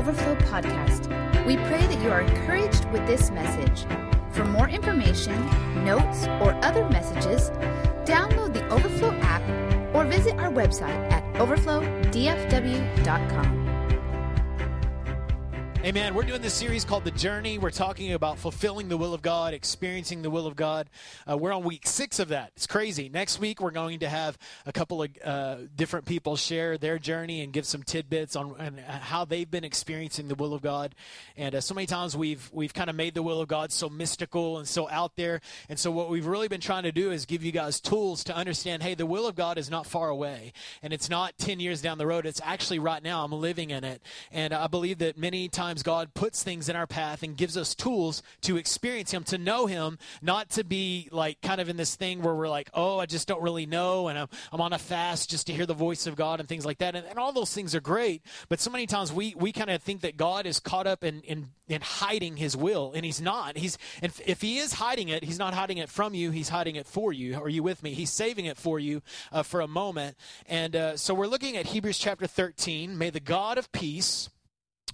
Overflow podcast. We pray that you are encouraged with this message. For more information, notes, or other messages, download the Overflow app or visit our website at overflowdfw.com. Amen. We're doing this series called The Journey. We're talking about fulfilling the will of God, experiencing the will of God. Uh, we're on week six of that. It's crazy. Next week, we're going to have a couple of uh, different people share their journey and give some tidbits on, how they've been experiencing the will of God. And uh, so many times we've we've kind of made the will of God so mystical and so out there. And so what we've really been trying to do is give you guys tools to understand, hey, the will of God is not far away, and it's not ten years down the road. It's actually right now. I'm living in it, and I believe that many times times God puts things in our path and gives us tools to experience Him, to know Him, not to be like kind of in this thing where we're like, oh, I just don't really know, and I'm, I'm on a fast just to hear the voice of God and things like that. And, and all those things are great, but so many times we, we kind of think that God is caught up in, in, in hiding His will, and He's not. He's if, if He is hiding it, He's not hiding it from you, He's hiding it for you. Are you with me? He's saving it for you uh, for a moment. And uh, so we're looking at Hebrews chapter 13. May the God of peace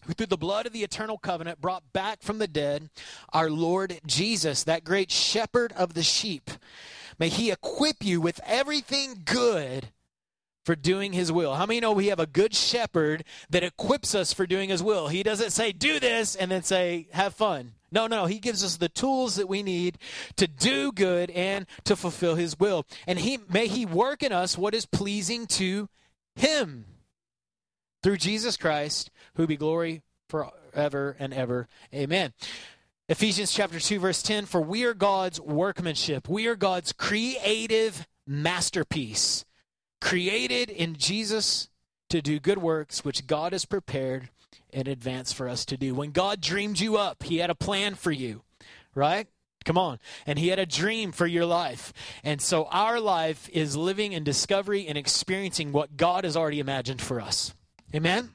who through the blood of the eternal covenant brought back from the dead our Lord Jesus, that great shepherd of the sheep. May he equip you with everything good for doing his will. How many know we have a good shepherd that equips us for doing his will? He doesn't say, do this, and then say, have fun. No, no, he gives us the tools that we need to do good and to fulfill his will. And he may he work in us what is pleasing to him through Jesus Christ, who be glory forever and ever. Amen. Ephesians chapter 2 verse 10 for we are God's workmanship. We are God's creative masterpiece, created in Jesus to do good works which God has prepared in advance for us to do. When God dreamed you up, he had a plan for you, right? Come on. And he had a dream for your life. And so our life is living in discovery and experiencing what God has already imagined for us. Amen.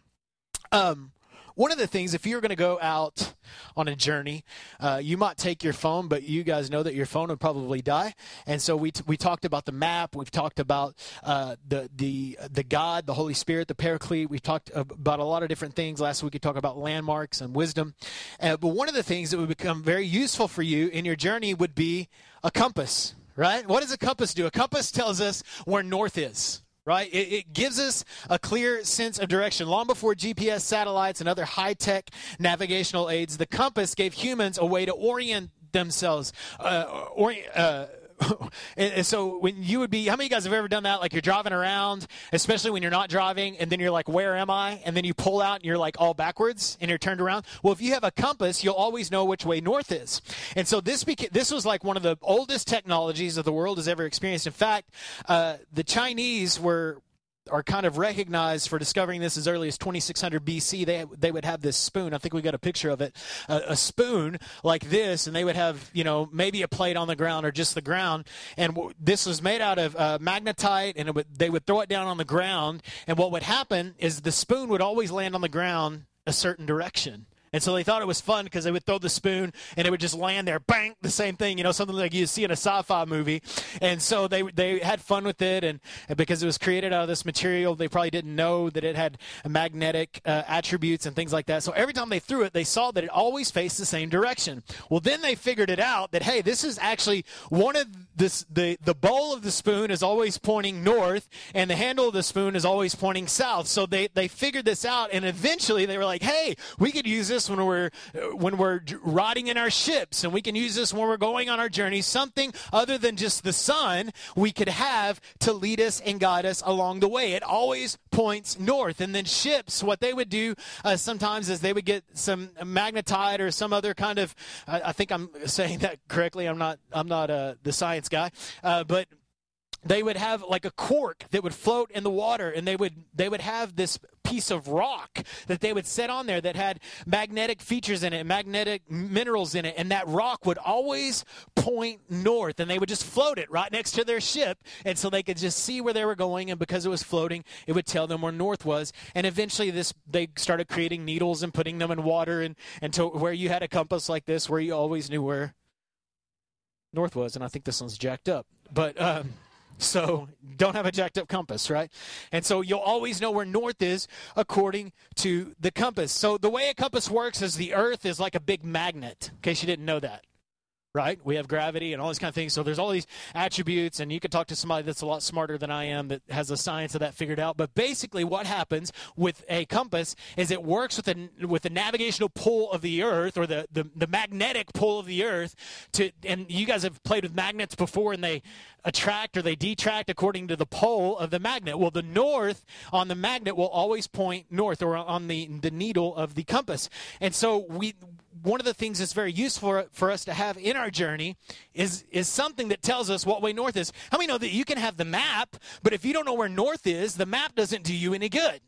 Um, one of the things, if you're going to go out on a journey, uh, you might take your phone, but you guys know that your phone would probably die. And so we, t- we talked about the map. We've talked about uh, the the the God, the Holy Spirit, the Paraclete. We've talked about a lot of different things. Last week we talked about landmarks and wisdom. Uh, but one of the things that would become very useful for you in your journey would be a compass. Right? What does a compass do? A compass tells us where north is right? It, it, gives us a clear sense of direction. Long before GPS satellites and other high tech navigational aids, the compass gave humans a way to orient themselves. Uh, or, uh, and, so when you would be, how many of you guys have ever done that? Like you're driving around, especially when you're not driving, and then you're like, where am I? And then you pull out and you're like all backwards and you're turned around. Well, if you have a compass, you'll always know which way north is. And so this this was like one of the oldest technologies that the world has ever experienced. In fact, uh, the Chinese were are kind of recognized for discovering this as early as 2600 BC. They they would have this spoon. I think we got a picture of it, a, a, spoon like this, and they would have you know maybe a plate on the ground or just the ground. And w- this was made out of uh, magnetite, and would, they would throw it down on the ground. And what would happen is the spoon would always land on the ground a certain direction. And so they thought it was fun because they would throw the spoon and it would just land there, bang, the same thing, you know, something like you see in a sci-fi movie. And so they they had fun with it, and, and because it was created out of this material, they probably didn't know that it had magnetic uh, attributes and things like that. So every time they threw it, they saw that it always faced the same direction. Well, then they figured it out that hey, this is actually one of this the the bowl of the spoon is always pointing north, and the handle of the spoon is always pointing south. So they they figured this out, and eventually they were like, hey, we could use this this when we're when we're rotting in our ships, and we can use this when we're going on our journey. Something other than just the sun we could have to lead us and guide us along the way. It always points north. And then ships, what they would do uh, sometimes is they would get some magnetite or some other kind of. I, I think I'm saying that correctly. I'm not. I'm not uh, the science guy, uh, but they would have like a cork that would float in the water and they would they would have this piece of rock that they would set on there that had magnetic features in it magnetic minerals in it and that rock would always point north and they would just float it right next to their ship and so they could just see where they were going and because it was floating it would tell them where north was and eventually this they started creating needles and putting them in water and until where you had a compass like this where you always knew where north was and i think this one's jacked up. But um So don't have a jacked up compass, right? And so you'll always know where north is according to the compass. So the way a compass works is the earth is like a big magnet, in case you didn't know that right? We have gravity and all these kind of things. So there's all these attributes, and you could talk to somebody that's a lot smarter than I am that has the science of that figured out. But basically, what happens with a compass is it works with the with the navigational pull of the Earth or the, the, the magnetic pull of the Earth. To and you guys have played with magnets before, and they attract or they detract according to the pole of the magnet. Well, the north on the magnet will always point north or on the the needle of the compass. And so we one of the things that's very useful for us to have in our journey is is something that tells us what way north is. How many know that you can have the map, but if you don't know where north is, the map doesn't do you any good,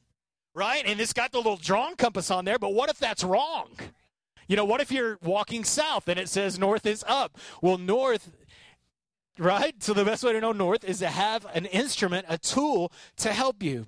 right? And it's got the little drawn compass on there, but what if that's wrong? You know, what if you're walking south and it says north is up? Well, north right? So the best way to know north is to have an instrument, a tool to help you.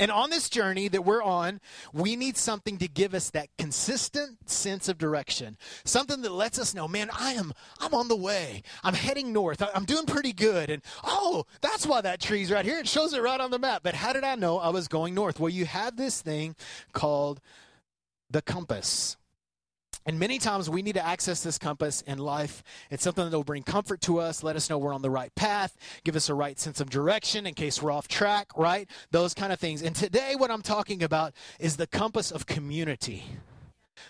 And on this journey that we're on, we need something to give us that consistent sense of direction. Something that lets us know, man, I am I'm on the way. I'm heading north. I'm doing pretty good. And oh, that's why that tree's right here. It shows it right on the map. But how did I know I was going north? Well, you have this thing called the compass. And many times we need to access this compass in life. It's something that will bring comfort to us, let us know we're on the right path, give us a right sense of direction in case we're off track, right? Those kind of things. And today, what I'm talking about is the compass of community.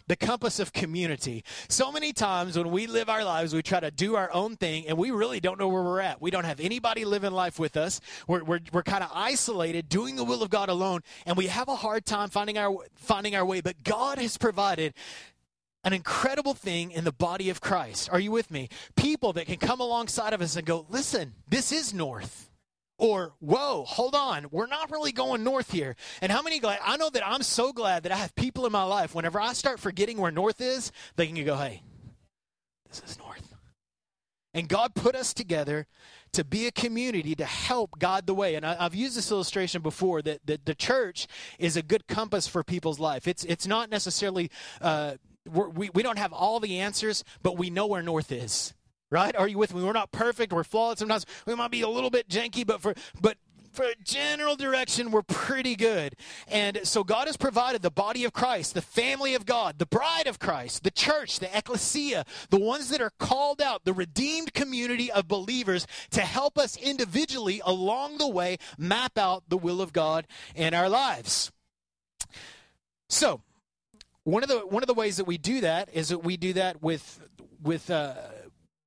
The compass of community. So many times when we live our lives, we try to do our own thing and we really don't know where we're at. We don't have anybody living life with us. We're, we're, we're kind of isolated, doing the will of God alone, and we have a hard time finding our, finding our way. But God has provided an incredible thing in the body of Christ. Are you with me? People that can come alongside of us and go, listen, this is north. Or, whoa, hold on, we're not really going north here. And how many glad? I know that I'm so glad that I have people in my life. Whenever I start forgetting where north is, they can go, hey, this is north. And God put us together to be a community to help guide the way. And I, have used this illustration before that, that the church is a good compass for people's life. It's it's not necessarily uh, we, we don't have all the answers, but we know where north is. Right? Are you with me? We're not perfect. We're flawed. Sometimes we might be a little bit janky, but for but for general direction, we're pretty good. And so God has provided the body of Christ, the family of God, the bride of Christ, the church, the ecclesia, the ones that are called out, the redeemed community of believers to help us individually along the way map out the will of God in our lives. So, one of the one of the ways that we do that is that we do that with with uh,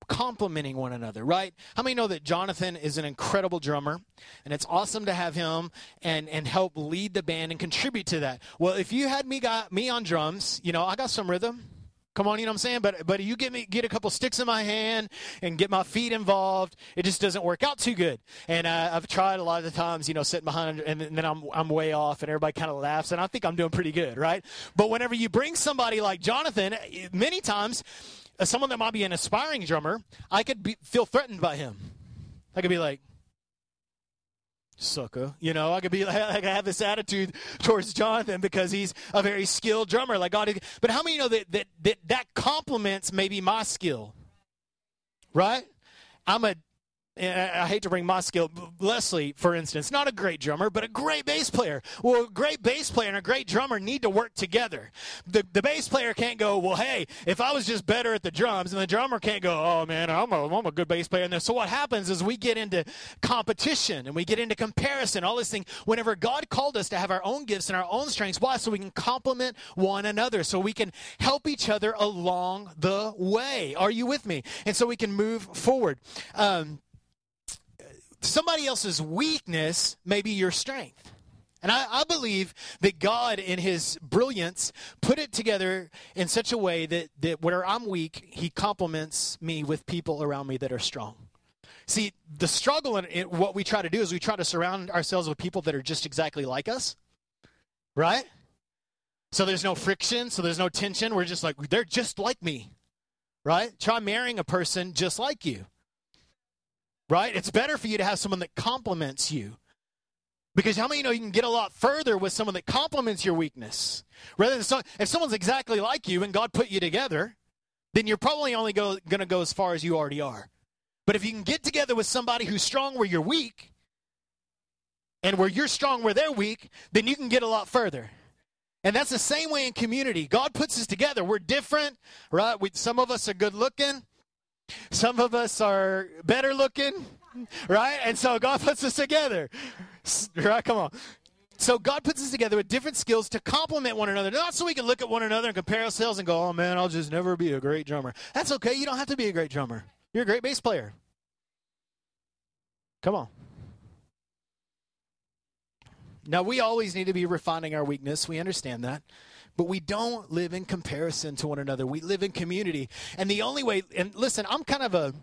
complementing one another, right? How many know that Jonathan is an incredible drummer, and it's awesome to have him and and help lead the band and contribute to that. Well, if you had me got me on drums, you know, I got some rhythm. Come on, you know what I'm saying? But but you get me get a couple sticks in my hand and get my feet involved, it just doesn't work out too good. And uh, I've tried a lot of the times, you know, sitting behind and then I'm I'm way off, and everybody kind of laughs, and I think I'm doing pretty good, right? But whenever you bring somebody like Jonathan, many times, uh, someone that might be an aspiring drummer, I could be, feel threatened by him. I could be like, sucker. You know, I could be like, I have this attitude towards Jonathan because he's a very skilled drummer, like God. But how many know that that that, that complements maybe my skill? Right? I'm a I hate to bring my skill. Leslie, for instance, not a great drummer, but a great bass player. Well, a great bass player and a great drummer need to work together. The, the bass player can't go, well, hey, if I was just better at the drums, and the drummer can't go, oh, man, I'm a, I'm a good bass player. And so what happens is we get into competition and we get into comparison, all this thing. Whenever God called us to have our own gifts and our own strengths, why? So we can complement one another, so we can help each other along the way. Are you with me? And so we can move forward. Um, somebody else's weakness may be your strength. And I, I, believe that God, in His brilliance, put it together in such a way that, that where I'm weak, He complements me with people around me that are strong. See, the struggle in, in what we try to do is we try to surround ourselves with people that are just exactly like us, right? So there's no friction, so there's no tension. We're just like, they're just like me, right? Try marrying a person just like you right? It's better for you to have someone that complements you. Because how many you know you can get a lot further with someone that complements your weakness? Rather than so, if someone's exactly like you and God put you together, then you're probably only go, going to go as far as you already are. But if you can get together with somebody who's strong where you're weak, and where you're strong where they're weak, then you can get a lot further. And that's the same way in community. God puts us together. We're different, right? We, some of us are good looking, some of us are better looking, right? And so God puts us together, right? Come on. So God puts us together with different skills to complement one another, not so we can look at one another and compare ourselves and go, "Oh man, I'll just never be a great drummer." That's okay. You don't have to be a great drummer. You're a great bass player. Come on. Now, we always need to be refining our weakness. We understand that. But we don't live in comparison to one another. We live in community. And the only way, and listen, I'm kind of a,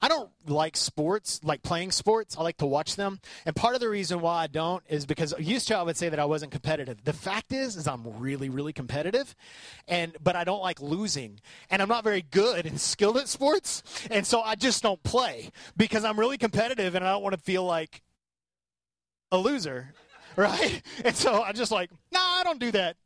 I don't like sports, like playing sports. I like to watch them. And part of the reason why I don't is because used to I would say that I wasn't competitive. The fact is, is I'm really, really competitive, and but I don't like losing, and I'm not very good and skilled at sports, and so I just don't play because I'm really competitive, and I don't want to feel like a loser, right? And so I'm just like, nah, I don't do that.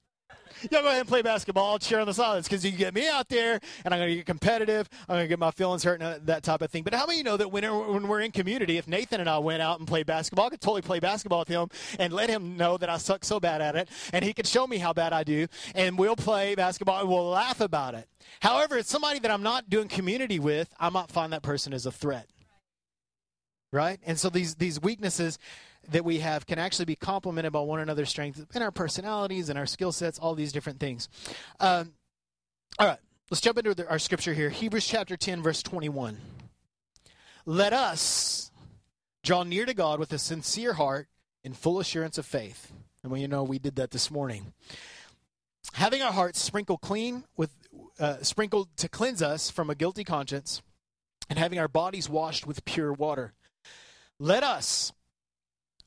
Y'all go ahead and play basketball. I'll cheer on the sidelines because you get me out there and I'm going to get competitive. I'm going to get my feelings hurt and that type of thing. But how many you know that when, when we're in community, if Nathan and I went out and played basketball, I could totally play basketball with him and let him know that I suck so bad at it. And he could show me how bad I do. And we'll play basketball and we'll laugh about it. However, it's somebody that I'm not doing community with, I might find that person as a threat. Right? And so these, these weaknesses that we have can actually be complemented by one another's strengths in our personalities and our skill sets, all these different things. Um, all right, let's jump into our scripture here Hebrews chapter 10, verse 21. Let us draw near to God with a sincere heart in full assurance of faith. And well, you know, we did that this morning. Having our hearts sprinkled clean with, uh, sprinkled to cleanse us from a guilty conscience, and having our bodies washed with pure water. Let us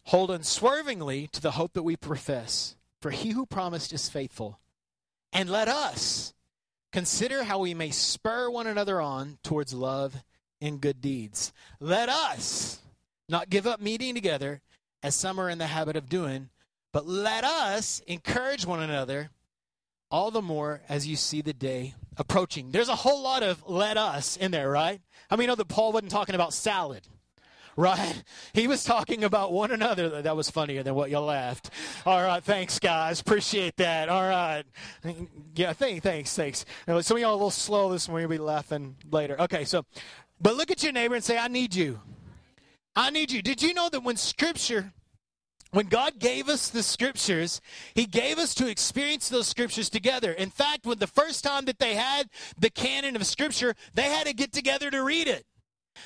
Hold unswervingly to the hope that we profess, for he who promised is faithful. And let us consider how we may spur one another on towards love and good deeds. Let us not give up meeting together as some are in the habit of doing, but let us encourage one another all the more as you see the day approaching. There's a whole lot of let us in there, right? I mean, know that Paul wasn't talking about salad right? He was talking about one another. That was funnier than what you laughed. All right, thanks, guys. Appreciate that. All right. Yeah, thanks, thanks, thanks. Some of y'all a little slow this morning. We'll be laughing later. Okay, so, but look at your neighbor and say, I need you. I need you. Did you know that when Scripture when God gave us the scriptures, He gave us to experience those scriptures together. In fact, when the first time that they had the canon of scripture, they had to get together to read it.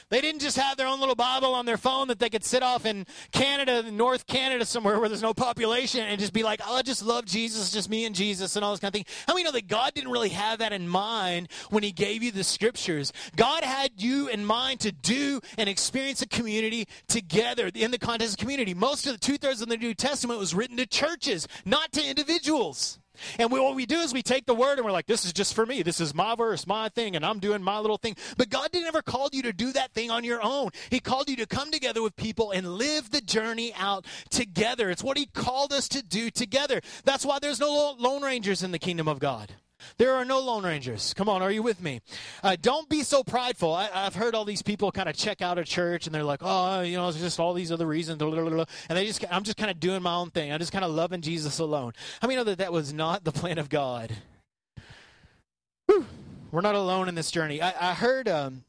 They didn't just have their own little Bible on their phone that they could sit off in Canada, North Canada, somewhere where there's no population, and just be like, oh, I just love Jesus, just me and Jesus, and all this kind of thing. How many know that God didn't really have that in mind when He gave you the scriptures? God had you in mind to do and experience a community together in the context of community. Most of the two thirds of the New Testament was written to churches, not to individuals. And we, what we do is we take the word and we're like, this is just for me. This is my verse, my thing, and I'm doing my little thing. But God didn't ever call you to do that thing on your own. He called you to come together with people and live the journey out together. It's what He called us to do together. That's why there's no Lone Rangers in the kingdom of God. There are no Lone Rangers. Come on, are you with me? Uh, don't be so prideful. I, have heard all these people kind of check out a church and they're like, oh, you know, it's just all these other reasons. And they just, I'm just kind of doing my own thing. I'm just kind of loving Jesus alone. How many know that that was not the plan of God? Whew. We're not alone in this journey. I, I heard um,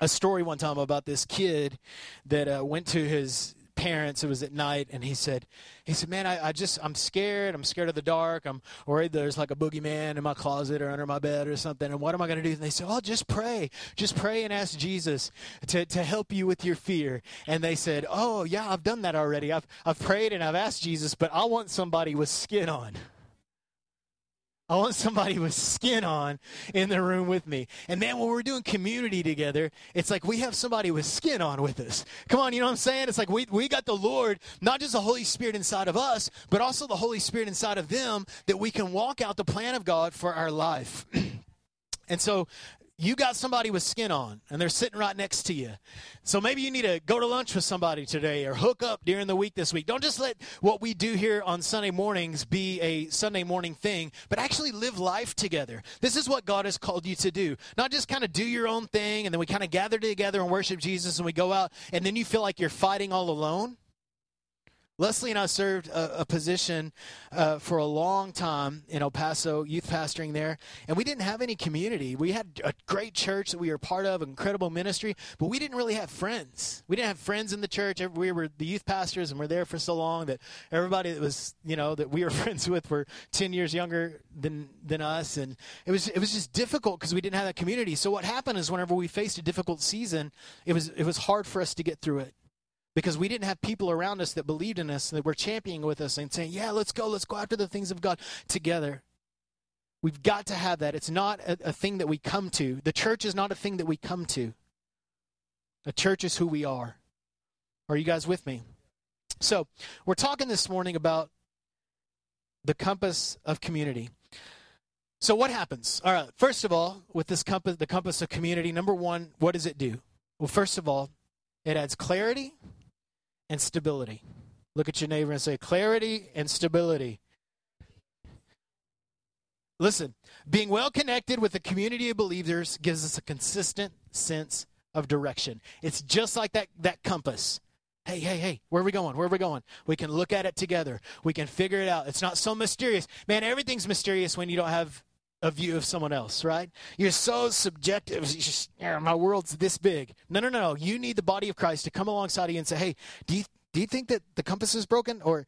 a story one time about this kid that uh, went to his parents. It was at night, and he said, he said, man, I, I just I'm scared. I'm scared of the dark. I'm worried there's like a boogeyman in my closet or under my bed or something. And what am I going to do? And they said, oh, just pray, just pray and ask Jesus to to help you with your fear. And they said, oh yeah, I've done that already. I've I've prayed and I've asked Jesus, but I want somebody with skin on. I want somebody with skin on in the room with me. And man, when we're doing community together, it's like we have somebody with skin on with us. Come on, you know what I'm saying? It's like we, we got the Lord, not just the Holy Spirit inside of us, but also the Holy Spirit inside of them that we can walk out the plan of God for our life. and so you got somebody with skin on and they're sitting right next to you. So maybe you need to go to lunch with somebody today or hook up during the week this week. Don't just let what we do here on Sunday mornings be a Sunday morning thing, but actually live life together. This is what God has called you to do. Not just kind of do your own thing and then we kind of gather together and worship Jesus and we go out and then you feel like you're fighting all alone. Leslie and I served a, a position uh, for a long time in El Paso, youth pastoring there, and we didn't have any community. We had a great church that we were part of, incredible ministry, but we didn't really have friends. We didn't have friends in the church. We were the youth pastors, and we're there for so long that everybody that was, you know, that we were friends with were ten years younger than than us, and it was it was just difficult because we didn't have that community. So what happened is, whenever we faced a difficult season, it was it was hard for us to get through it because we didn't have people around us that believed in us that were championing with us and saying, "Yeah, let's go, let's go after the things of God together." We've got to have that. It's not a, a, thing that we come to. The church is not a thing that we come to. The church is who we are. Are you guys with me? So, we're talking this morning about the compass of community. So, what happens? All right, first of all, with this compass, the compass of community, number one, what does it do? Well, first of all, it adds clarity and stability. Look at your neighbor and say, clarity and stability. Listen, being well connected with a community of believers gives us a consistent sense of direction. It's just like that, that compass. Hey, hey, hey, where are we going? Where are we going? We can look at it together. We can figure it out. It's not so mysterious. Man, everything's mysterious when you don't have a view of someone else, right? You're so subjective. Just, my world's this big. No, no, no, no. You need the body of Christ to come alongside you and say, hey, do you, do you think that the compass is broken or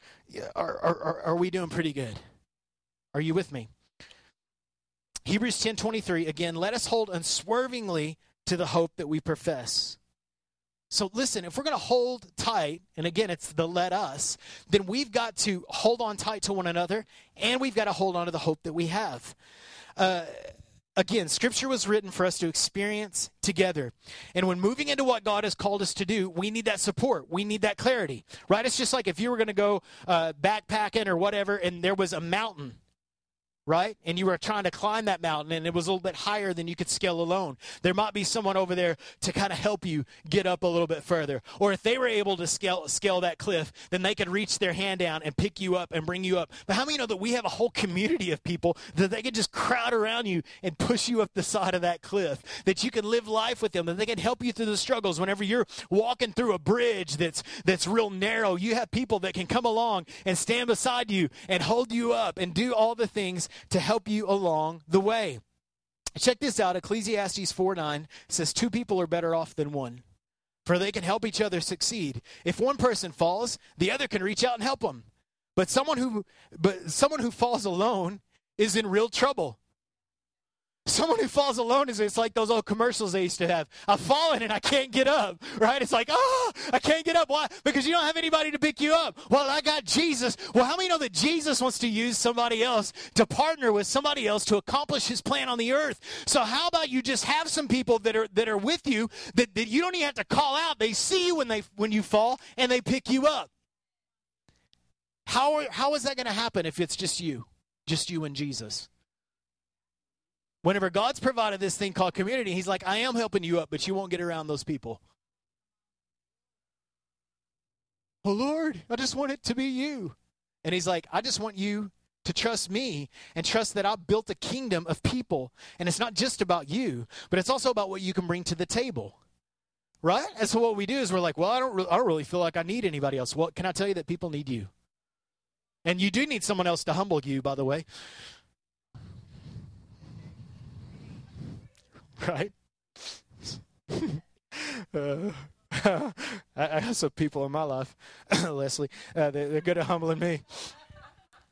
are, are, are we doing pretty good? Are you with me? Hebrews 10:23 again, let us hold unswervingly to the hope that we profess. So listen, if we're going to hold tight, and again, it's the let us, then we've got to hold on tight to one another, and we've got to hold on to the hope that we have. Uh, again, Scripture was written for us to experience together. And when moving into what God has called us to do, we need that support. We need that clarity, right? It's just like if you were going to go uh, backpacking or whatever, and there was a mountain right? And you were trying to climb that mountain and it was a little bit higher than you could scale alone. There might be someone over there to kind of help you get up a little bit further. Or if they were able to scale scale that cliff, then they could reach their hand down and pick you up and bring you up. But how many know that we have a whole community of people that they could just crowd around you and push you up the side of that cliff? That you can live life with them, that they can help you through the struggles whenever you're walking through a bridge that's that's real narrow. You have people that can come along and stand beside you and hold you up and do all the things to help you along the way. Check this out Ecclesiastes 4 9 says, Two people are better off than one, for they can help each other succeed. If one person falls, the other can reach out and help them. But someone who, but someone who falls alone is in real trouble. Someone who falls alone is it's like those old commercials they used to have. I've fallen and I can't get up, right? It's like, oh, I can't get up. Why? Because you don't have anybody to pick you up. Well, I got Jesus. Well, how many know that Jesus wants to use somebody else to partner with somebody else to accomplish his plan on the earth? So how about you just have some people that are that are with you that, that you don't even have to call out. They see you when they when you fall and they pick you up. How, how is that going to happen if it's just you? Just you and Jesus? Whenever God's provided this thing called community, He's like, I am helping you up, but you won't get around those people. Oh, Lord, I just want it to be you. And He's like, I just want you to trust me and trust that I've built a kingdom of people. And it's not just about you, but it's also about what you can bring to the table. Right? And so what we do is we're like, well, I don't, re- I don't really feel like I need anybody else. Well, can I tell you that people need you? And you do need someone else to humble you, by the way. Right? uh, I, have some people in my life, Leslie, uh, they, are good at humbling me.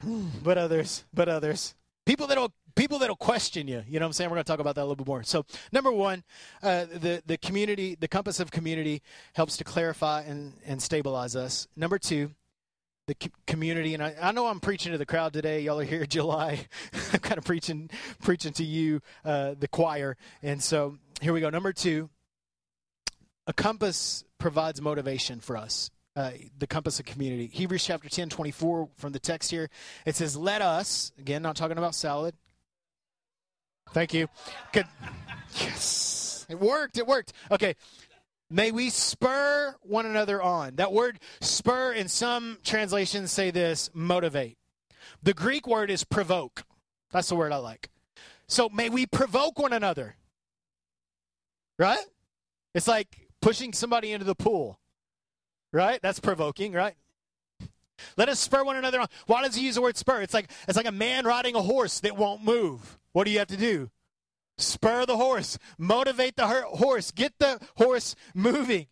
but others, but others, people that'll people that'll question you. You know what I'm saying? We're going to talk about that a little bit more. So, number one, uh, the the community, the compass of community, helps to clarify and and stabilize us. Number two, the community and I, I, know i'm preaching to the crowd today y'all are here july i'm kind of preaching preaching to you uh, the choir and so here we go number two a compass provides motivation for us uh, the compass of community hebrews chapter 10 24 from the text here it says let us again not talking about salad Thank you. Good. Yes. It worked. It worked. Okay. May we spur one another on. That word spur in some translations say this motivate. The Greek word is provoke. That's the word I like. So may we provoke one another. Right? It's like pushing somebody into the pool. Right? That's provoking, right? Let us spur one another on. Why does he use the word spur? It's like it's like a man riding a horse that won't move. What do you have to do? Spur the horse, motivate the horse, get the horse moving.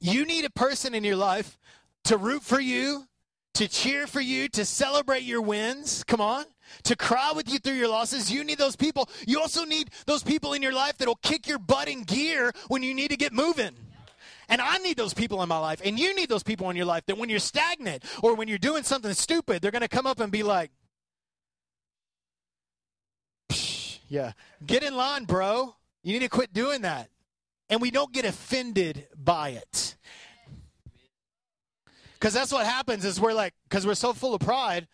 You need a person in your life to root for you, to cheer for you, to celebrate your wins. Come on. To cry with you through your losses. You need those people. You also need those people in your life that'll kick your butt in gear when you need to get moving. And I need those people in my life. And you need those people in your life that when you're stagnant or when you're doing something stupid, they're going to come up and be like, Yeah. Get in line, bro. You need to quit doing that. And we don't get offended by it. Because that's what happens is we're like, because we're so full of pride,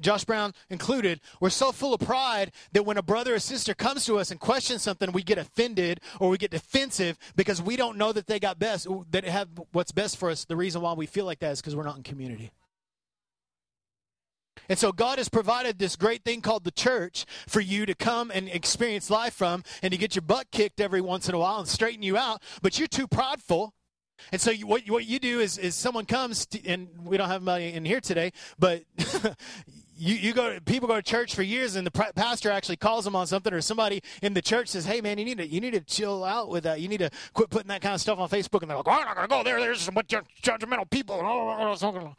Josh Brown included, we're so full of pride that when a brother or sister comes to us and questions something, we get offended or we get defensive because we don't know that they got best, that have what's best for us. The reason why we feel like that is because we're not in community. And so God has provided this great thing called the church for you to come and experience life from and to get your butt kicked every once in a while and straighten you out. But you're too prideful. And so you, what, what you do is, is someone comes, to, and we don't have money in here today, but you, you go people go to church for years and the pastor actually calls them on something or somebody in the church says hey man you need to you need to chill out with that you need to quit putting that kind of stuff on facebook and they're like oh, i'm not going to go there there's some judgmental people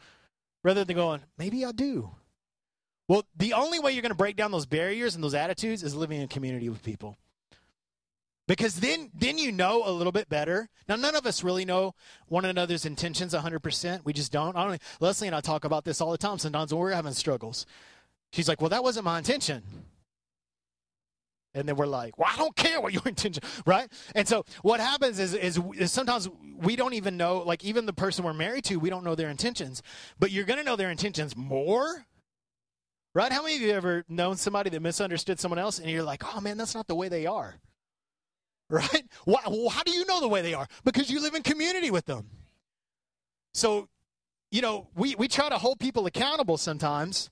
rather than going maybe i do well, the only way you're going to break down those barriers and those attitudes is living in community with people. Because then then you know a little bit better. Now none of us really know one another's intentions 100%. We just don't. I don't Leslie and I talk about this all the time sometimes when we're having struggles. She's like, "Well, that wasn't my intention." And then we're like, well, I don't care what your intention, right? And so what happens is, is, is, sometimes we don't even know, like even the person we're married to, we don't know their intentions. But you're going to know their intentions more Right? How many of you ever known somebody that misunderstood someone else and you're like, oh man, that's not the way they are? Right? Why, well, how do you know the way they are? Because you live in community with them. So, you know, we, we try to hold people accountable sometimes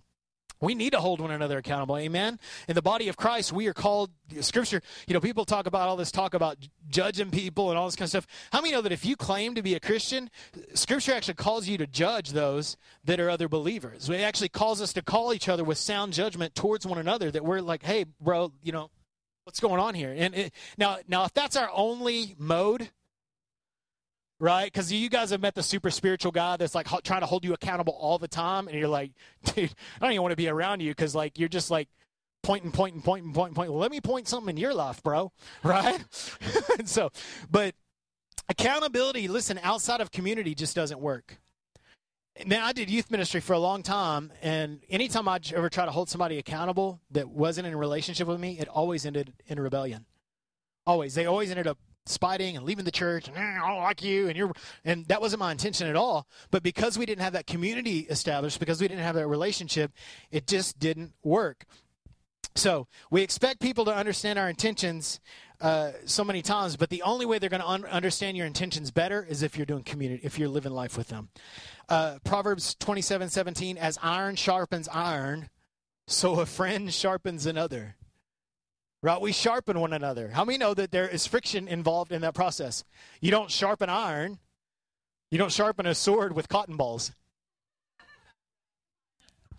we need to hold one another accountable. Amen? In the body of christ we are called scripture you know people talk about all this talk about judging people and all this kind of stuff. How many know that if you claim to be a christian scripture actually calls you to judge those that are other believers? It actually calls us to call each other with sound judgment towards one another that we're like hey bro you know what's going on here? And it, now now if that's our only mode right? Because you guys have met the super spiritual guy that's like trying to hold you accountable all the time, and you're like, dude, I don't even want to be around you because like you're just like pointing, pointing, pointing, pointing, pointing. Let me point something in your life, bro, right? and so, but accountability, listen, outside of community just doesn't work. Man, I did youth ministry for a long time, and anytime I ever try to hold somebody accountable that wasn't in a relationship with me, it always ended in rebellion. Always. They always ended up spiting and leaving the church and eh, I don't like you and you're and that wasn't my intention at all. But because we didn't have that community established because we didn't have that relationship it just didn't work. So we expect people to understand our intentions uh, so many times but the only way they're going to un- understand your intentions better is if you're doing community if you're living life with them. Uh, proverbs 27 17 as iron sharpens iron so a friend sharpens another Right? We sharpen one another. How many know that there is friction involved in that process? You don't sharpen iron, you don't sharpen a sword with cotton balls.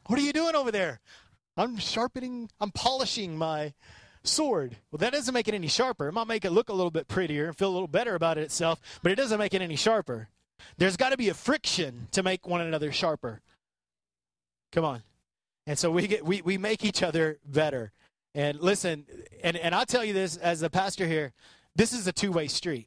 What are you doing over there? I'm sharpening, I'm polishing my sword. Well, that doesn't make it any sharper. It might make it look a little bit prettier and feel a little better about it itself, but it doesn't make it any sharper. There's got to be a friction to make one another sharper. Come on. And so we get we, we make each other better. And listen, and, and I'll tell you this as the pastor here, this is a two way street.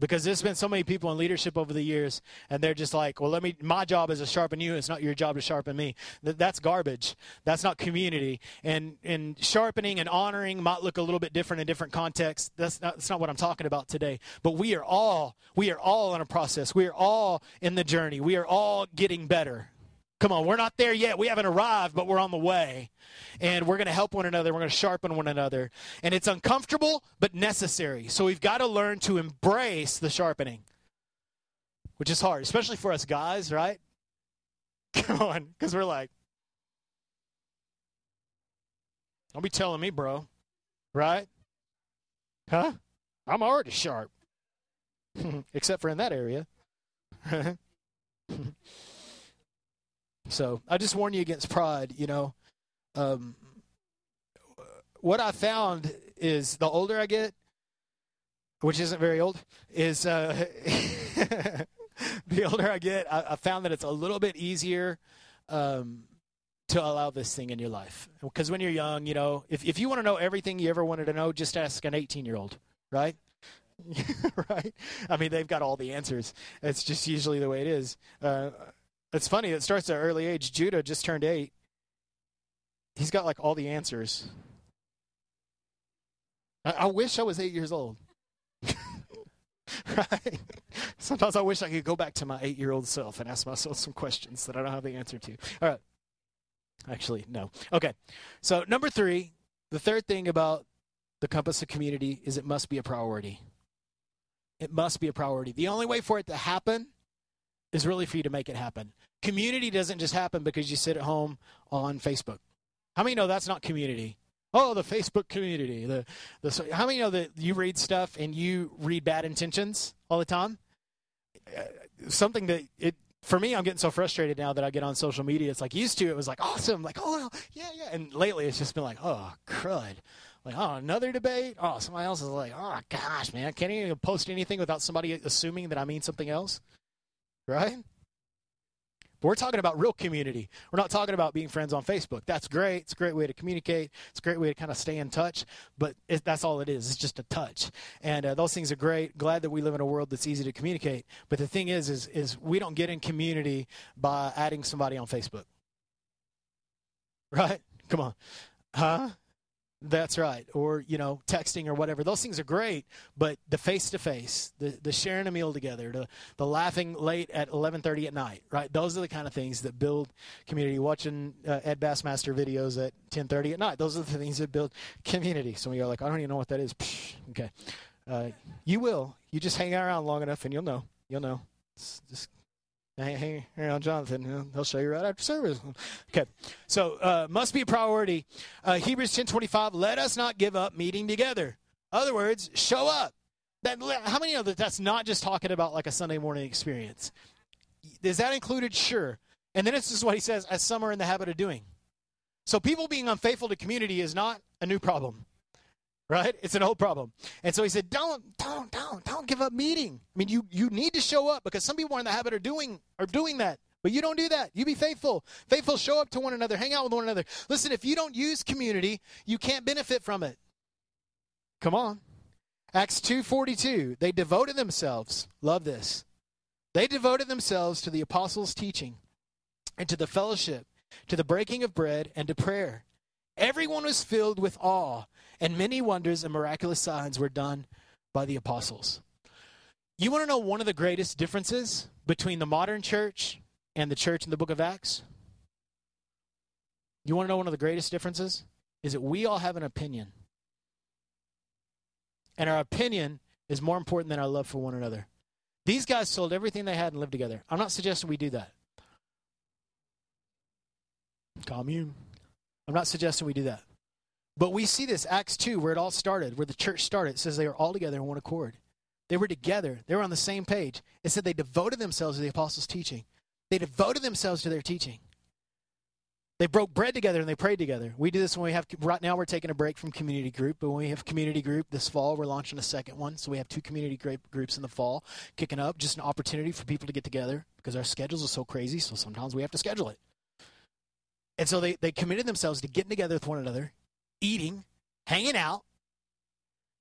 Because there's been so many people in leadership over the years, and they're just like, well, let me, my job is to sharpen you. It's not your job to sharpen me. That's garbage. That's not community. And, and sharpening and honoring might look a little bit different in different contexts. That's not, that's not what I'm talking about today. But we are all, we are all in a process. We are all in the journey. We are all getting better. Come on, we're not there yet. We haven't arrived, but we're on the way. And we're going to help one another. We're going to sharpen one another. And it's uncomfortable, but necessary. So we've got to learn to embrace the sharpening, which is hard, especially for us guys, right? Come on, because we're like, don't be telling me, bro. Right? Huh? I'm already sharp. Except for in that area. so I just warn you against pride, you know. Um, what I found is the older I get, which isn't very old, is uh, the older I get, I, I, found that it's a little bit easier um, to allow this thing in your life. Because when you're young, you know, if, if you want to know everything you ever wanted to know, just ask an 18 year old, right? right? I mean, they've got all the answers. It's just usually the way it is. Uh, it's funny. It starts at an early age. Judah just turned eight. He's got like all the answers. I, I wish I was eight years old. right? Sometimes I wish I could go back to my eight year old self and ask myself some questions that I don't have the answer to. All right. Actually, no. Okay. So, number three, the third thing about the compass of community is it must be a priority. It must be a priority. The only way for it to happen is really for you to make it happen. Community doesn't just happen because you sit at home on Facebook. How many know that's not community? Oh, the Facebook community. The, the how many know that you read stuff and you read bad intentions all the time? Uh, something that it for me, I'm getting so frustrated now that I get on social media. It's like used to, it was like awesome, like oh yeah yeah, and lately it's just been like oh crud, like oh another debate. Oh somebody else is like oh gosh man, can't even post anything without somebody assuming that I mean something else, right? But we're talking about real community. We're not talking about being friends on Facebook. That's great. It's a great way to communicate. It's a great way to kind of stay in touch. But it, that's all it is. It's just a touch. And uh, those things are great. Glad that we live in a world that's easy to communicate. But the thing is, is, is we don't get in community by adding somebody on Facebook. Right? Come on. Huh? That's right. Or, you know, texting or whatever. Those things are great, but the face to face, the the sharing a meal together, the the laughing late at 11:30 at night, right? Those are the kind of things that build community. Watching uh, Ed Bassmaster videos at 10:30 at night. Those are the things that build community. Some of you are like, "I don't even know what that is." Psh, okay. Uh, you will. You just hang around long enough and you'll know. You'll know. It's just Hey, hey, around Jonathan. He'll show you right after service. Okay, so uh, must be a priority. Uh, Hebrews ten twenty five. Let us not give up meeting together. Other words, show up. That, how many know that that's not just talking about like a Sunday morning experience? Is that included? Sure. And then it's just what he says, as some are in the habit of doing. So people being unfaithful to community is not a new problem right? It's an old problem. And so he said, don't, don't, don't, don't give up meeting. I mean, you, you need to show up because some people are in the habit of doing, are doing that. But you don't do that. You be faithful. Faithful, show up to one another, hang out with one another. Listen, if you don't use community, you can't benefit from it. Come on. Acts 2:42. They devoted themselves. Love this. They devoted themselves to the apostles' teaching and to the fellowship, to the breaking of bread and to prayer. Everyone was filled with awe and many wonders and miraculous signs were done by the apostles. You want to know one of the greatest differences between the modern church and the church in the book of Acts? You want to know one of the greatest differences? Is that we all have an opinion. And our opinion is more important than our love for one another. These guys sold everything they had and lived together. I'm not suggesting we do that. Commune. I'm not suggesting we do that. But we see this, Acts 2, where it all started, where the church started. It says they were all together in one accord. They were together. They were on the same page. It said they devoted themselves to the apostles' teaching. They devoted themselves to their teaching. They broke bread together and they prayed together. We do this when we have, right now we're taking a break from community group, but when we have community group this fall, we're launching a second one. So we have two community groups in the fall kicking up, just an opportunity for people to get together because our schedules are so crazy. So sometimes we have to schedule it. And so they, they committed themselves to getting together with one another, eating, hanging out,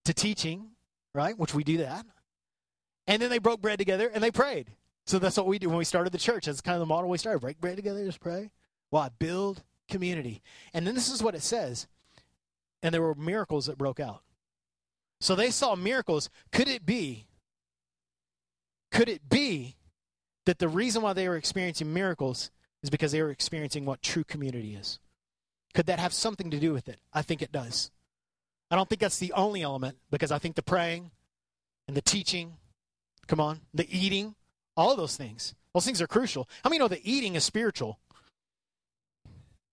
to teaching, right? Which we do that. And then they broke bread together and they prayed. So that's what we do when we started the church. That's kind of the model we started. Break bread together, just pray. Why? Build community. And then this is what it says. And there were miracles that broke out. So they saw miracles. Could it be? Could it be that the reason why they were experiencing miracles is because they were experiencing what true community is. Could that have something to do with it? I think it does. I don't think that's the only element because I think the praying and the teaching, come on, the eating, all those things, those things are crucial. How many know that eating is spiritual?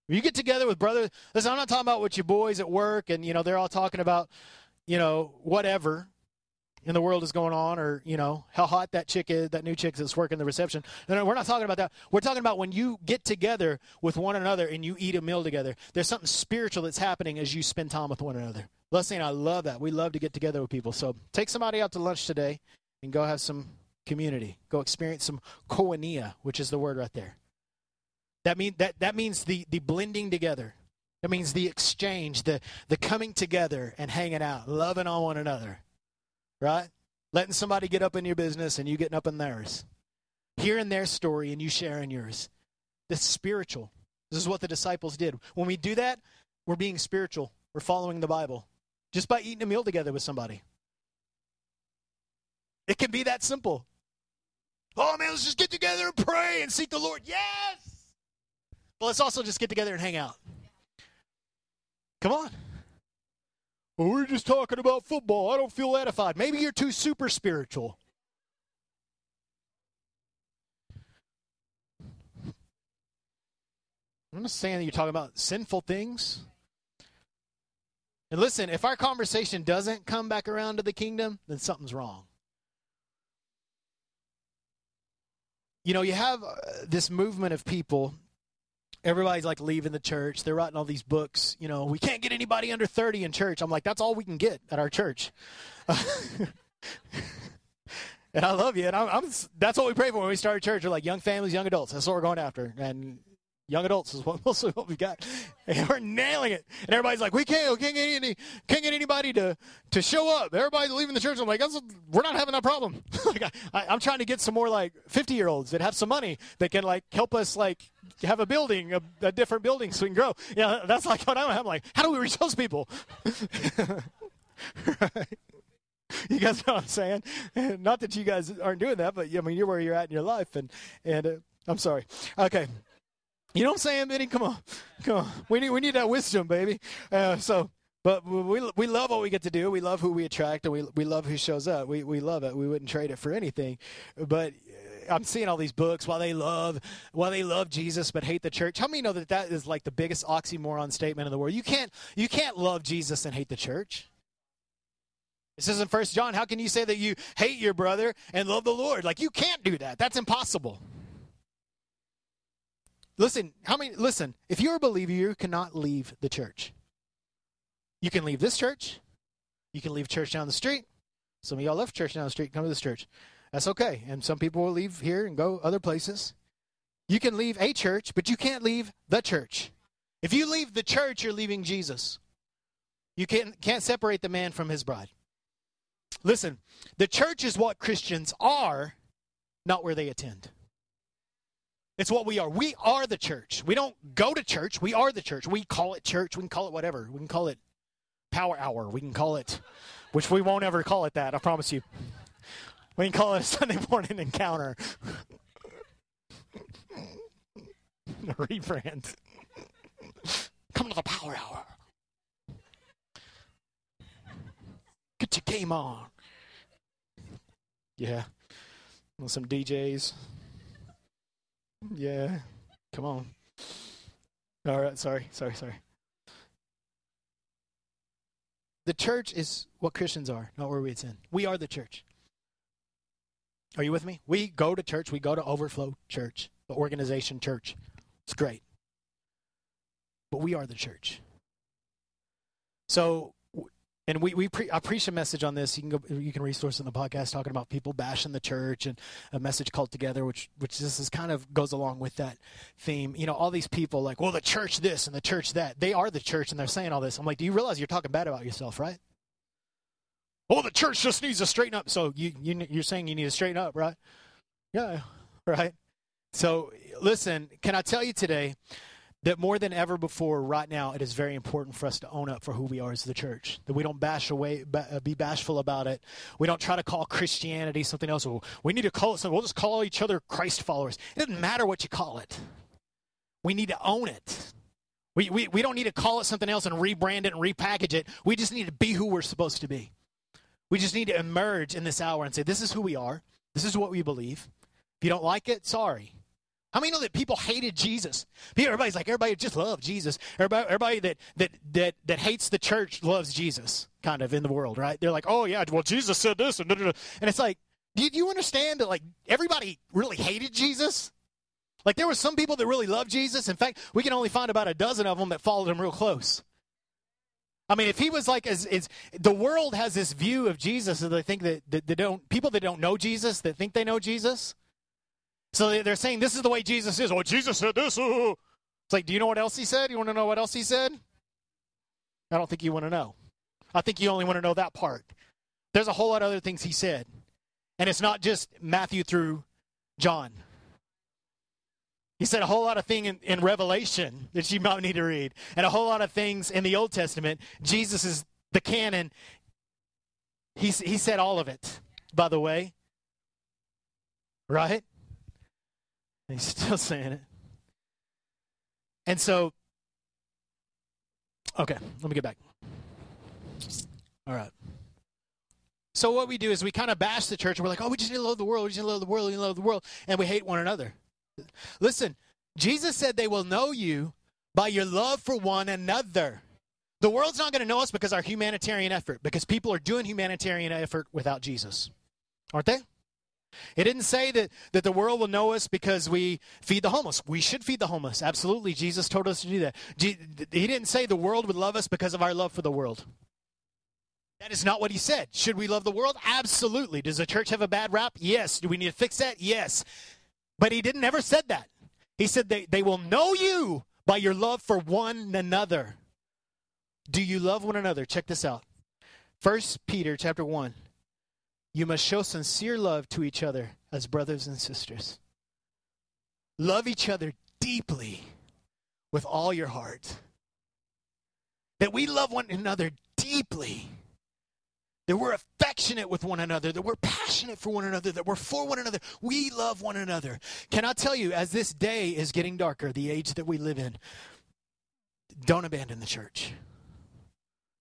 If you get together with brothers, listen, I'm not talking about what your boys at work and, you know, they're all talking about, you know, whatever in the world is going on or, you know, how hot that chick is, that new chick that's working the reception. No, no, we're not talking about that. We're talking about when you get together with one another and you eat a meal together. There's something spiritual that's happening as you spend time with one another. Listen, I love that. We love to get together with people. So take somebody out to lunch today and go have some community. Go experience some koinonia, which is the word right there. That mean that that means the the blending together. That means the exchange, the the coming together and hanging out, loving on one another. Right? Letting somebody get up in your business and you getting up in theirs. Hearing their story and you sharing yours. This is spiritual. This is what the disciples did. When we do that, we're being spiritual. We're following the Bible. Just by eating a meal together with somebody. It can be that simple. Oh man, let's just get together and pray and seek the Lord. Yes! But let's also just get together and hang out. Come on. Well, we're just talking about football. I don't feel edified. Maybe you're too super spiritual. I'm not saying that you're talking about sinful things. And listen, if our conversation doesn't come back around to the kingdom, then something's wrong. You know, you have uh, this movement of people everybody's like leaving the church. They're writing all these books. You know, we can't get anybody under 30 in church. I'm like, that's all we can get at our church. and I love you. And I'm, I'm, that's what we pray for when we start a church. We're like young families, young adults. That's what we're going after. And young adults is what mostly what we got. And we're nailing it. And everybody's like, we can't, we can't get any, can't get anybody to, to show up. Everybody's leaving the church. I'm like, we're not having that problem. like, I, I'm trying to get some more like 50 year olds that have some money that can like help us like have a building, a, a different building so we can grow. Yeah, that's like what I'm, I'm like, how do we reach those people? right. You guys know what I'm saying? Not that you guys aren't doing that, but I mean, you're where you're at in your life, and and uh, I'm sorry. Okay, you know what I'm saying, Benny? Come on, come on. We need we need that wisdom, baby. Uh, so, but we we love what we get to do. We love who we attract, and we we love who shows up. We we love it. We wouldn't trade it for anything. But uh, I'm seeing all these books while they love while they love Jesus but hate the church. How many know that that is like the biggest oxymoron statement in the world? You can't you can't love Jesus and hate the church. It says in First John, how can you say that you hate your brother and love the Lord? Like you can't do that. That's impossible. Listen, how many listen, if you're a believer, you cannot leave the church. You can leave this church. You can leave church down the street. Some of y'all left church down the street, come to this church. That's okay. And some people will leave here and go other places. You can leave a church, but you can't leave the church. If you leave the church, you're leaving Jesus. You can't, can't separate the man from his bride. Listen, the church is what Christians are, not where they attend. It's what we are. We are the church. We don't go to church. We are the church. We call it church. We can call it whatever. We can call it power hour. We can call it, which we won't ever call it that. I promise you. We can call it a Sunday morning encounter. rebrand. Come to the power hour. Get your game on. Yeah. With some DJs. Yeah. Come on. All right. Sorry. Sorry. Sorry. The church is what Christians are, not where we attend. We are the church. Are you with me? We go to church. We go to Overflow Church, the organization church. It's great. But we are the church. So and we, we pre- I preach a message on this. You can go, you can resource in the podcast talking about people bashing the church and a message called together, which which this is kind of goes along with that theme. You know, all these people like, well, the church this and the church that. They are the church, and they're saying all this. I'm like, do you realize you're talking bad about yourself, right? Oh, the church just needs to straighten up. So you, you you're saying you need to straighten up, right? Yeah, right. So listen, can I tell you today? That more than ever before, right now, it is very important for us to own up for who we are as the church. That we don't bash away, uh, be bashful about it. We don't try to call Christianity something else. We need to call it something. We'll just call each other Christ followers. It doesn't matter what you call it. We need to own it. We, we, we don't need to call it something else and rebrand it and repackage it. We just need to be who we're supposed to be. We just need to emerge in this hour and say, this is who we are. This is what we believe. If you don't like it, sorry. How many know that people hated Jesus? Everybody's like, everybody just loves Jesus. Everybody, everybody that, that, that, that hates the church loves Jesus, kind of, in the world, right? They're like, oh, yeah, well, Jesus said this. And, and it's like, do you understand that, like, everybody really hated Jesus? Like, there were some people that really loved Jesus. In fact, we can only find about a dozen of them that followed him real close. I mean, if he was like as, as the world has this view of Jesus, that they think that, that they don't people that don't know Jesus that think they know Jesus. So they're saying this is the way Jesus is. Oh, Jesus said this. It's like, do you know what else he said? You want to know what else he said? I don't think you want to know. I think you only want to know that part. There's a whole lot of other things he said. And it's not just Matthew through John. He said a whole lot of things in, in, Revelation that you might need to read, and a whole lot of things in the Old Testament. Jesus is the canon. He, he said all of it, by the way. Right? he's still saying it. And so, okay, let me get back. All right. So what we do is we kind of bash the church we're like, oh, we just need to love the world, we just need to love the world, we need to love the world, and we hate one another. Listen, Jesus said they will know you by your love for one another. The world's not going to know us because our humanitarian effort, because people are doing humanitarian effort without Jesus. Aren't they? It didn't say that, that the world will know us because we feed the homeless. We should feed the homeless. Absolutely. Jesus told us to do that. he didn't say the world would love us because of our love for the world. That is not what he said. Should we love the world? Absolutely. Does the church have a bad rap? Yes. Do we need to fix that? Yes. But he didn't ever said that. He said they, they will know you by your love for one another. Do you love one another? Check this out. First Peter chapter 1. You must show sincere love to each other as brothers and sisters. Love each other deeply with all your heart. That we love one another deeply that we're affectionate with one another, that we're passionate for one another, that we're for one another. We love one another. Can I tell you, as this day is getting darker, the age that we live in, don't abandon the church.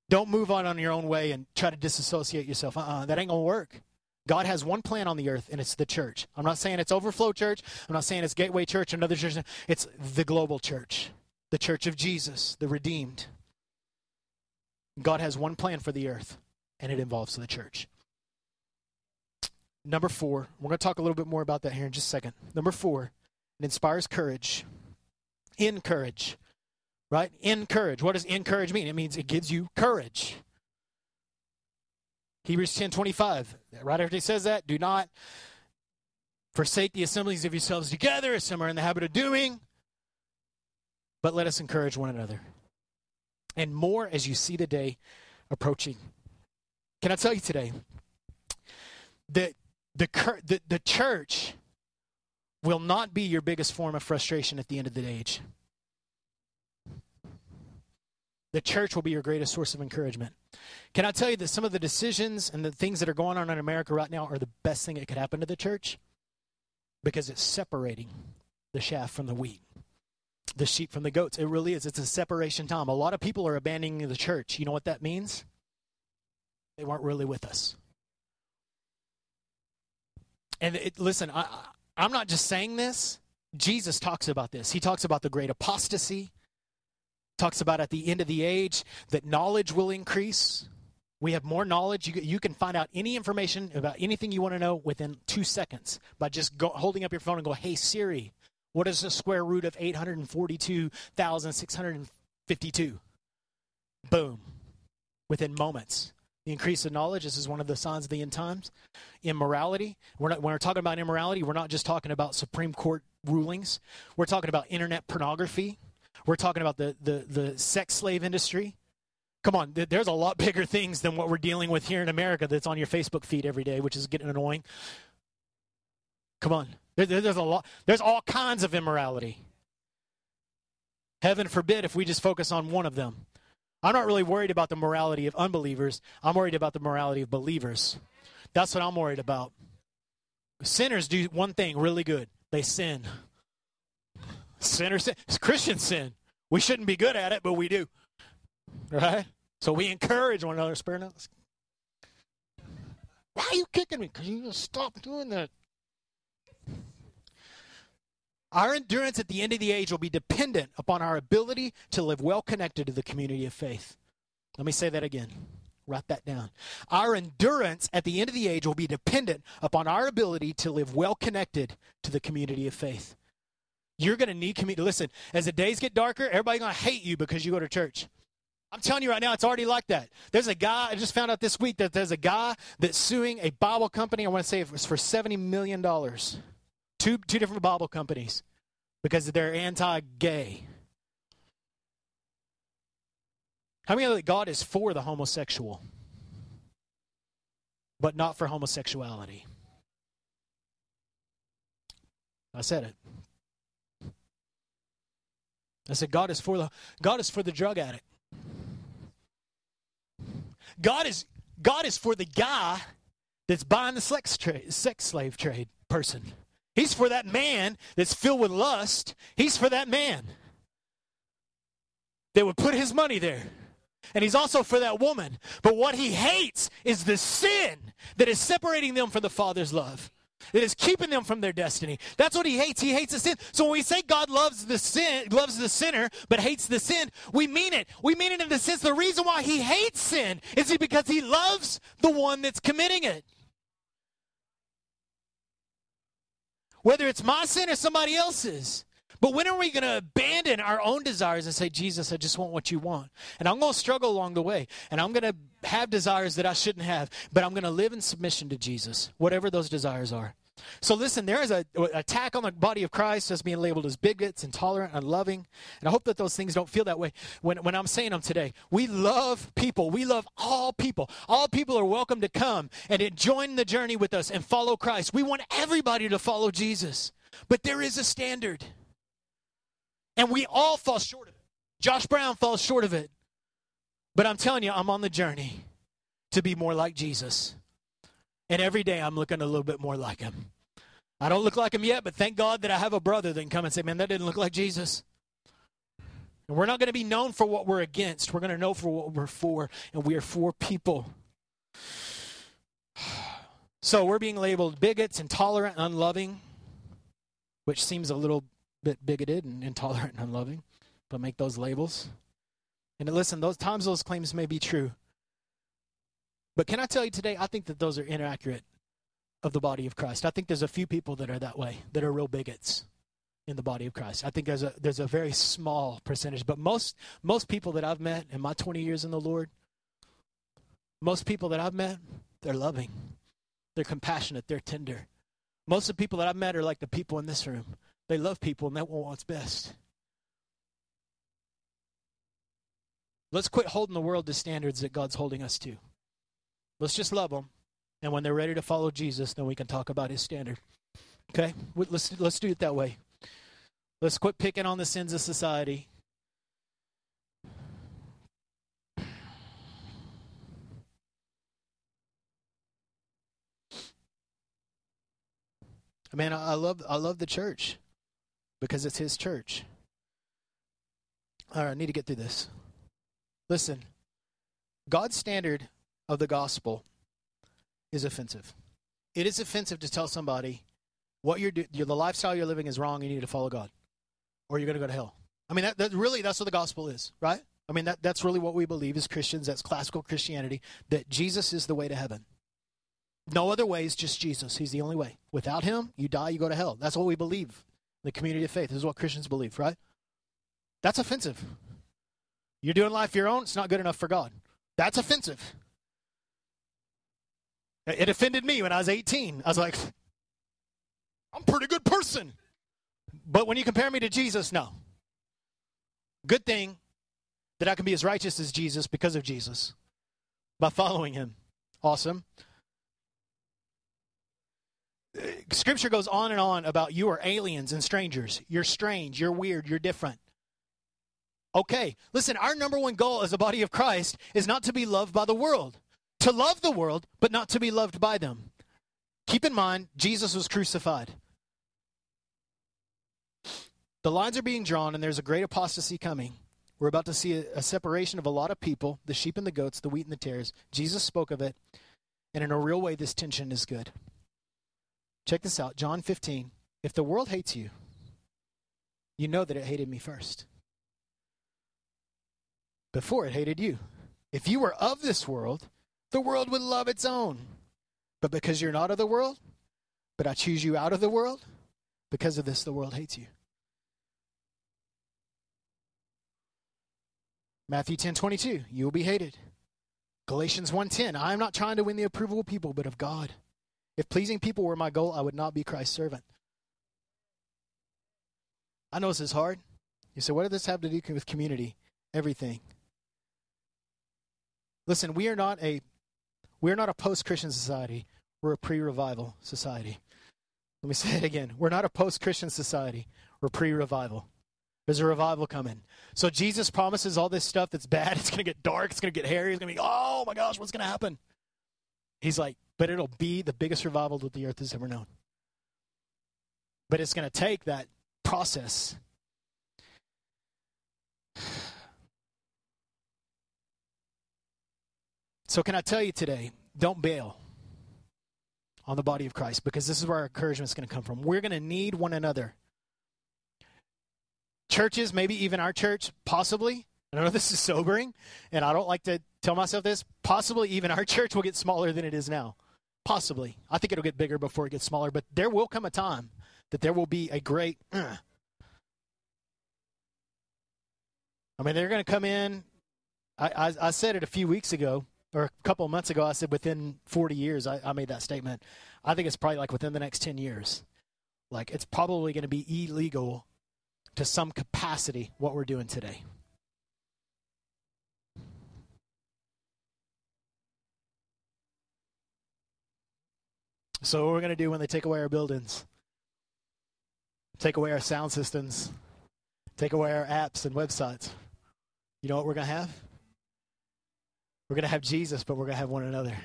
Don't move on on your own way and try to disassociate yourself. Uh-uh, that ain't going to work. God has one plan on the earth, and it's the church. I'm not saying it's Overflow Church. I'm not saying it's Gateway Church, another church. It's the global church, the church of Jesus, the redeemed. God has one plan for the earth and it involves the church. Number four, we're going to talk a little bit more about that here in just a second. Number four, it inspires courage. Encourage, right? Encourage. What does encourage mean? It means it gives you courage. Hebrews 10 25, right after he says that, do not forsake the assemblies of yourselves together, as some are in the habit of doing, but let us encourage one another. And more as you see the day approaching. Can I tell you today that the, the, the church will not be your biggest form of frustration at the end of the age? The church will be your greatest source of encouragement. Can I tell you that some of the decisions and the things that are going on in America right now are the best thing that could happen to the church? Because it's separating the chaff from the wheat, the sheep from the goats. It really is. It's a separation time. A lot of people are abandoning the church. You know what that means? They weren't really with us. And it, listen, I, I'm not just saying this. Jesus talks about this. He talks about the great apostasy, talks about at the end of the age that knowledge will increase. We have more knowledge. You, you can find out any information about anything you want to know within two seconds by just go, holding up your phone and go, hey, Siri, what is the square root of 842,652? Boom. Within moments. The increase in knowledge, this is one of the signs of the end times. Immorality. We're not, when we're talking about immorality, we're not just talking about Supreme Court rulings. We're talking about internet pornography. We're talking about the, the, the sex slave industry. Come on, there's a lot bigger things than what we're dealing with here in America that's on your Facebook feed every day, which is getting annoying. Come on. There, there's a lot. There's all kinds of immorality. Heaven forbid if we just focus on one of them. I'm not really worried about the morality of unbelievers. I'm worried about the morality of believers. That's what I'm worried about. Sinners do one thing really good they sin. Sin or sin. It's Christian sin. We shouldn't be good at it, but we do. Right? So we encourage one another. Spare us. Why are you kicking me? Because you just stop doing that. Our endurance at the end of the age will be dependent upon our ability to live well connected to the community of faith. Let me say that again. Write that down. Our endurance at the end of the age will be dependent upon our ability to live well connected to the community of faith. You're going to need community. Listen, as the days get darker, everybody's going to hate you because you go to church. I'm telling you right now, it's already like that. There's a guy, I just found out this week that there's a guy that's suing a Bible company. I want to say it was for $70 million. Two, two different Bible companies because they're anti gay. How many know that God is for the homosexual, but not for homosexuality? I said it. I said God is for the God is for the drug addict. God is God is for the guy that's buying the sex sex slave trade person. He's for that man that's filled with lust. He's for that man that would put his money there. And he's also for that woman. But what he hates is the sin that is separating them from the Father's love. It is keeping them from their destiny. That's what he hates. He hates the sin. So when we say God loves the sin, loves the sinner, but hates the sin, we mean it. We mean it in the sense the reason why he hates sin is because he loves the one that's committing it. Whether it's my sin or somebody else's. But when are we going to abandon our own desires and say, Jesus, I just want what you want? And I'm going to struggle along the way. And I'm going to have desires that I shouldn't have. But I'm going to live in submission to Jesus, whatever those desires are. So listen, there is an attack on the body of Christ as being labeled as bigots, intolerant, unloving. And I hope that those things don't feel that way when, when I'm saying them today. We love people. We love all people. All people are welcome to come and join the journey with us and follow Christ. We want everybody to follow Jesus. But there is a standard. And we all fall short of it. Josh Brown falls short of it. But I'm telling you, I'm on the journey to be more like Jesus. And every day I'm looking a little bit more like him. I don't look like him yet, but thank God that I have a brother that can come and say, man, that didn't look like Jesus. And we're not going to be known for what we're against. We're going to know for what we're for, and we are for people. So we're being labeled bigots, intolerant, unloving, which seems a little bit bigoted and intolerant and unloving, but make those labels. And listen, those times those claims may be true. But can I tell you today, I think that those are inaccurate of the body of Christ. I think there's a few people that are that way, that are real bigots in the body of Christ. I think there's a there's a very small percentage, but most most people that I've met in my 20 years in the Lord, most people that I've met, they're loving. They're compassionate, they're tender. Most of the people that I've met are like the people in this room. They love people and they want what's best. Let's quit holding the world to standards that God's holding us to. Let's just love them. And when they're ready to follow Jesus, then we can talk about his standard. Okay? Let's, let's do it that way. Let's quit picking on the sins of society. Man, I love I love the church because it's his church. All right, I need to get through this. Listen, God's standard of the gospel is offensive. It is offensive to tell somebody what you're doing, the lifestyle you're living is wrong. You need to follow God, or you're going to go to hell. I mean, that, that really that's what the gospel is, right? I mean, that, that's really what we believe as Christians. That's classical Christianity. That Jesus is the way to heaven. No other way is just Jesus. He's the only way. Without him, you die, you go to hell. That's what we believe the community of faith. This is what Christians believe, right? That's offensive. You're doing life your own, it's not good enough for God. That's offensive. It offended me when I was 18. I was like, I'm a pretty good person. But when you compare me to Jesus, no. Good thing that I can be as righteous as Jesus because of Jesus by following him. Awesome. Scripture goes on and on about you are aliens and strangers. You're strange. You're weird. You're different. Okay, listen, our number one goal as a body of Christ is not to be loved by the world, to love the world, but not to be loved by them. Keep in mind, Jesus was crucified. The lines are being drawn, and there's a great apostasy coming. We're about to see a, a, separation of a lot of people the sheep and the goats, the wheat and the tares. Jesus spoke of it, and in a real way, this tension is good. Check this out John 15. If the world hates you, you know that it hated me first. Before it hated you. If you were of this world, the world would love its own. But because you're not of the world, but I choose you out of the world, because of this, the world hates you. Matthew 10 22, you will be hated. Galatians 1:10, I am not trying to win the approval of people, but of God. If pleasing people were my goal, I would not be Christ's servant. I know this is hard. You say, what does this have to do with community? Everything. Listen, we are not a we are not a post-Christian society. We're a pre-revival society. Let me say it again. We're not a post-Christian society. We're pre-revival. There's a revival coming. So Jesus promises all this stuff that's bad. It's going to get dark. It's going to get hairy. It's going to be, oh my gosh, what's going to happen? He's like, but it'll be the biggest revival that the earth has ever known. But it's going to take that process. So, can I tell you today, don't bail on the body of Christ because this is where our encouragement is going to come from. We're going to need one another churches, maybe even our church, possibly. I know this is sobering, and I don't like to tell myself this. Possibly even our church will get smaller than it is now. Possibly. I think it'll get bigger before it gets smaller, but there will come a time that there will be a great. Uh. I mean, they're going to come in. I, I, I, said it a few weeks ago, or a couple of months ago. I said within 40 years, I, I made that statement. I think it's probably like within the next 10 years. Like, it's probably going to be illegal to some capacity what we're doing today. So, what we're going to do when they take away our buildings, take away our sound systems, take away our apps and websites, you know what we're going to have? We're going to have Jesus, but we're going to have one another.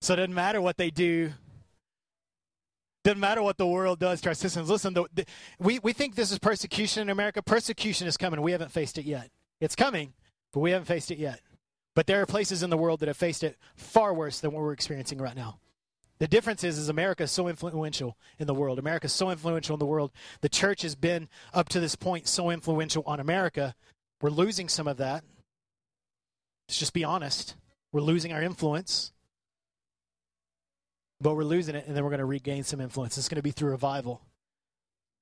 So, it doesn't matter what they do doesn't matter what the world does to our systems. Listen, the, the, we, we think this is persecution in America. Persecution is coming. We haven't faced it yet. It's coming, but we haven't faced it yet. But there are places in the world that have faced it far worse than what we're experiencing right now. The difference is, is America is so influential in the world. America is so influential in the world. The church has been up to this point so influential on America. We're losing some of that. Let's just be honest. We're losing our influence but we're losing it, and then we're going to regain some influence. It's going to be through revival,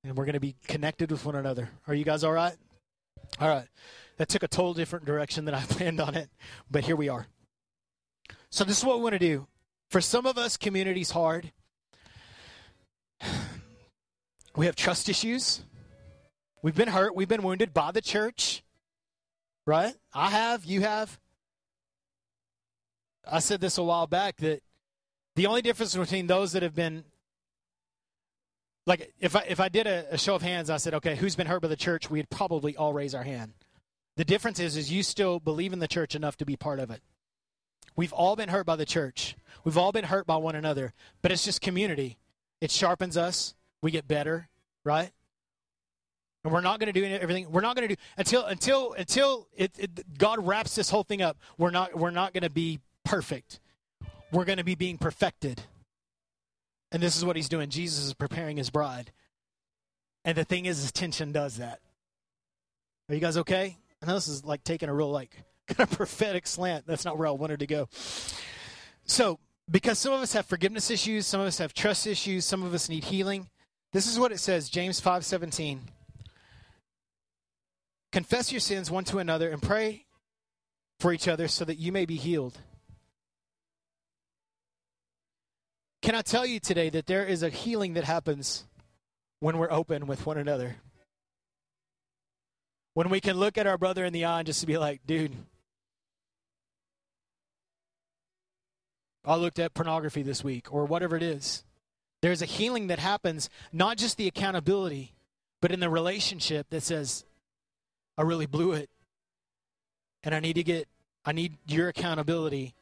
and we're going to be connected with one another. Are you guys all right? All right. That took a total different direction than I planned on it, but here we are. So, this is what we want to do. For some of us, community's hard. We have trust issues. We've been hurt. We've been wounded by the church. Right? I have. You have. I said this a while back that the only difference between those that have been like if I if I did a, a show of hands, I said, okay, who's been hurt by the church? We'd probably all raise our hand. The difference is, is you still believe in the church enough to be part of it. We've all been hurt by the church. We've all been hurt by one another, but it's just community. It sharpens us. We get better, right? And we're not going to do everything. We're not going to do until until until it, it, God wraps this whole thing up. We're not we're not going to be perfect we're going to be being perfected. And this is what he's doing. Jesus is preparing his bride. And the thing is, his tension does that. Are you guys okay? I know this is like taking a real, like, kind of prophetic slant. That's not where I wanted to go. So, because some of us have forgiveness issues, some of us have trust issues, some of us need healing. This is what it says, James 5:17. Confess your sins one to another and pray for each other so that you may be healed. Can I tell you today that there is a healing that happens when we're open with one another? When we can look at our brother in the eye and just be like, dude, I looked at pornography this week, or whatever it is. There's a healing that happens, not just the accountability, but in the relationship that says, I really blew it. And I need to get, I need your accountability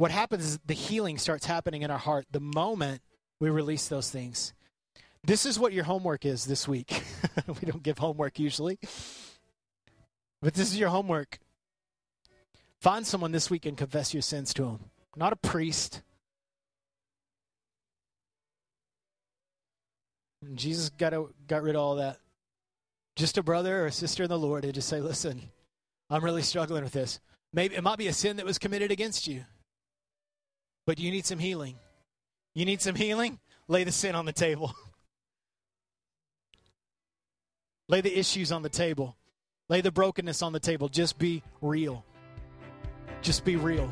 what happens is the healing starts happening in our heart the moment we release those things. This is what your homework is this week. we don't give homework usually. But this is your homework. Find someone this week and confess your sins to them. Not a priest. Jesus got, a, got rid of all that. Just a brother or a sister in the Lord and just say, listen, I'm really struggling with this. Maybe it might be a sin that was committed against you, but you need some healing. You need some healing? Lay the sin on the table. Lay the issues on the table. Lay the brokenness on the table. Just be real. Just be real.